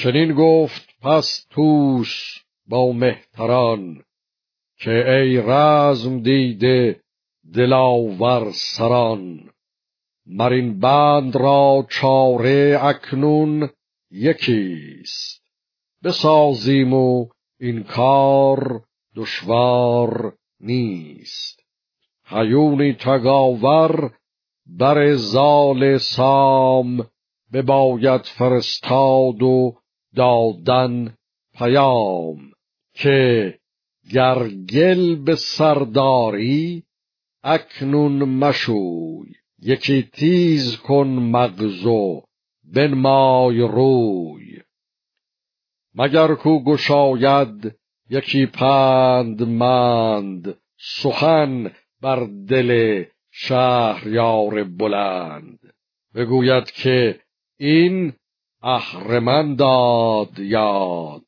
چنین گفت پس توس با مهتران که ای رزم دیده دلاور سران. مرین بند را چاره اکنون یکیست. بسازیم و این کار دشوار نیست. هیونی تگاور بر زال سام بباید فرستاد و دادن پیام که گر گل به سرداری اکنون مشوی. یکی تیز کن مغزو بنمای روی. مگر کو گشاید یکی پند مند سخن بر دل شهریار بلند؟ بگوید که این اهرمن داد یاد.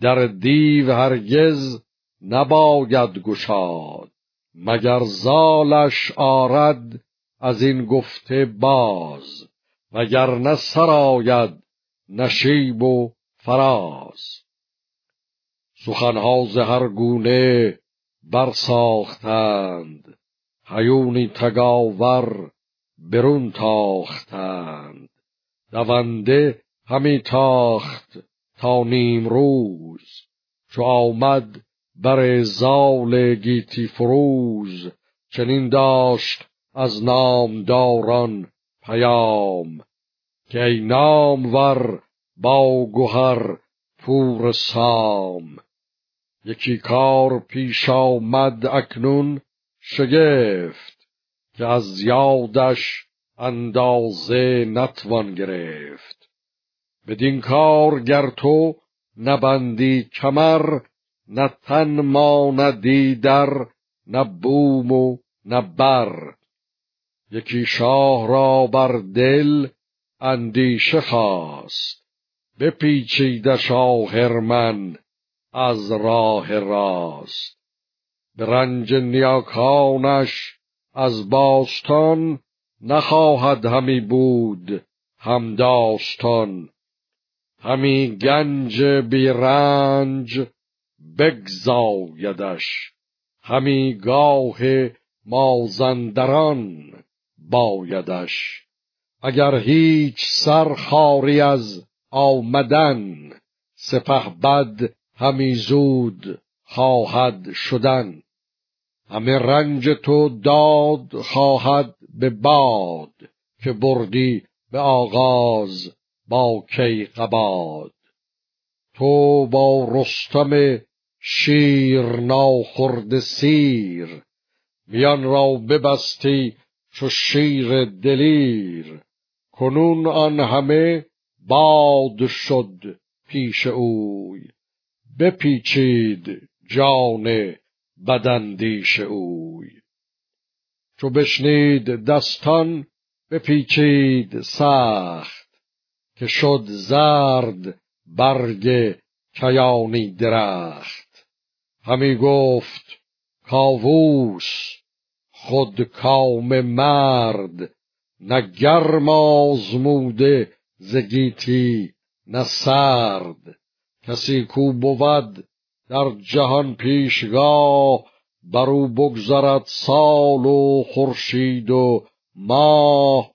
در دیو هرگز نباید گشاد. مگر زالش آرد از این گفته باز وگر نه سراید نشیب و فراز. سخنها ز هر گونه برساختند هیونی تگاور برون تاختند. دونده همی تاخت تا نیم روز چو آمد بر زال گیتی فروز چنین داشت از نامداران پیام که ای نامور با گهر پور سام. یکی کار پیش آمد اکنون شگفت که از یادش اندازه نتوان گرفت. بدین کار گر تو نبندی کمر نه تن ماندی در نه بوم و نه بر. یکی شاه را بر دل اندیشه خواست. بپیچیدش آهرمن از راه راست. به رنج نیاکانش از باستان نخواهد همی بود هم داستان همی گنج بی رنج بگزایدش. همی گاه مازندران بایدش. اگر هیچ سر خاری از آمدن سپه بد همی زود خواهد شدن. همه رنج تو داد خواهد به باد که بردی به آغاز با کیقباد تو با رستم شیر ناخورد سیر میان را ببستی چو شیر دلیر. کنون آن همه باد شد پیش اوی بپیچید جان بدندیش اوی. چو بشنید دستان بپیچید سخت که شد زرد برگ کیانی درخت. همی گفت کاووس خود کام مرد نه گرم آزموده ز گیتی نه کسی کو بود در جهان پیشگاه بر او بگذرد سال و خورشید و ماه.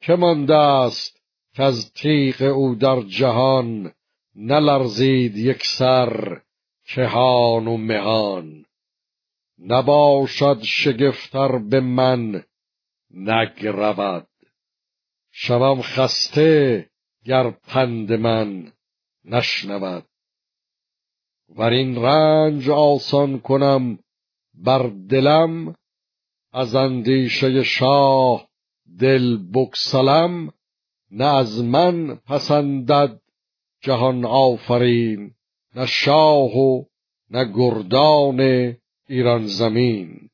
که مانده است از تیغ او در جهان نلرزید یک سر کهان و مهان. نباشد شگفتر به من نگرود. شوم خسته گر پند من نشنود. ور این رنج آسان کنم بر دلم از اندیشه شاه دل بکسلم نه از من پسندد جهان آفرین نه شاه و نه گردان ایران زمین.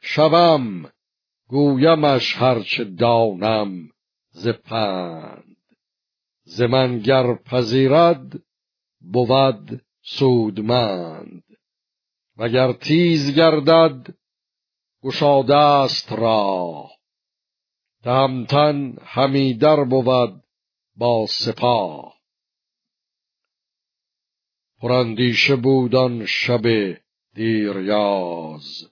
شوم گویمش هرچه دانم ز پند. ز من گر پذیرد بود سودمند. وگر تیز گردد گشاده است راه. تهمتن همی در بود با سپاه. پراندیشه بودان شب دیریاز.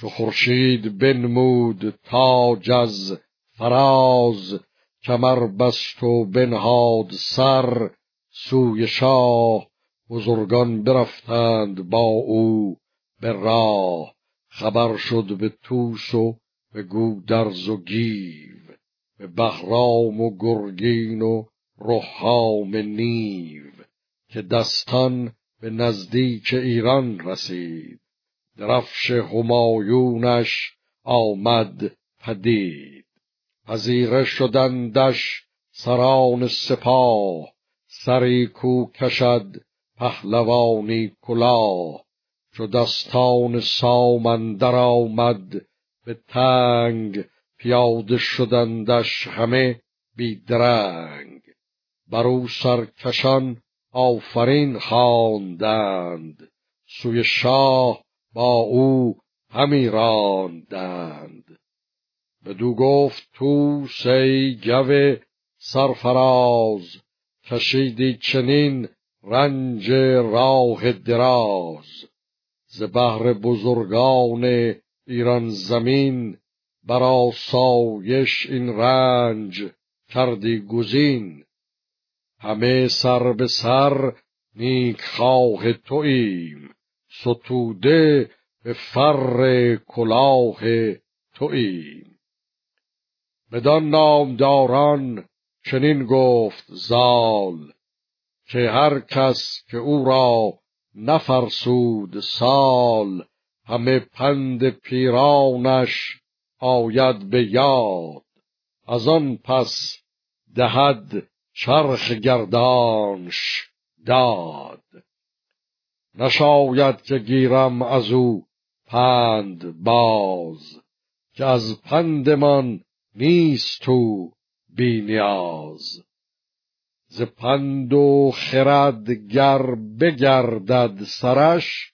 چو خورشید بنمود تاج از فراز. کمر بست و بنهاد سر سوی شاه. بزرگان برفتند با او. به راه خبر شد به توس و به گودرز و گیو به بهرام و گرگین و رهام نیو که دستان به نزدیک ایران رسید. درفش همایونش آمد پدید. پذیره شدندش سران سپاه سری کو کشد پهلوانی کلاه چو دستان سامندر آمد به تنگ پیاده شدندش همه بیدرنگ. بر او سرکشان آفرین خواندند سوی شاه با او همی راندند. بدو گفت تو سی گو سرفراز کشیدی چنین رنج راه دراز ز بهر بزرگان ایران زمین بر آسایش این رنج کردی گزین. همه سر به سر نیک خواه توییم ستوده به فر کلاه توییم. بدان نامداران چنین گفت زال که هر کس که او را نفرسود سال همه پند پیرانش آید به یاد. از آن پس دهد چرخ گردانش داد. نشاید که گیرم از او پند باز که از پندمان نیست تو بی نیاز. ز پند و خرد گر بگردد سرش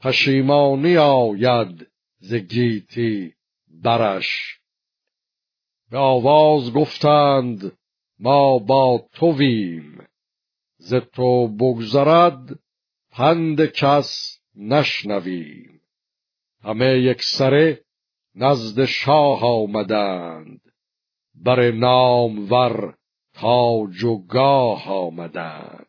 پشیمانی آید ز گیتی برش. به آواز گفتند ما با تویم ز تو بگذرد پند کس نشنویم. همه یکسره نزد شاه آمدند بر نامور تاج و گاه آمدند.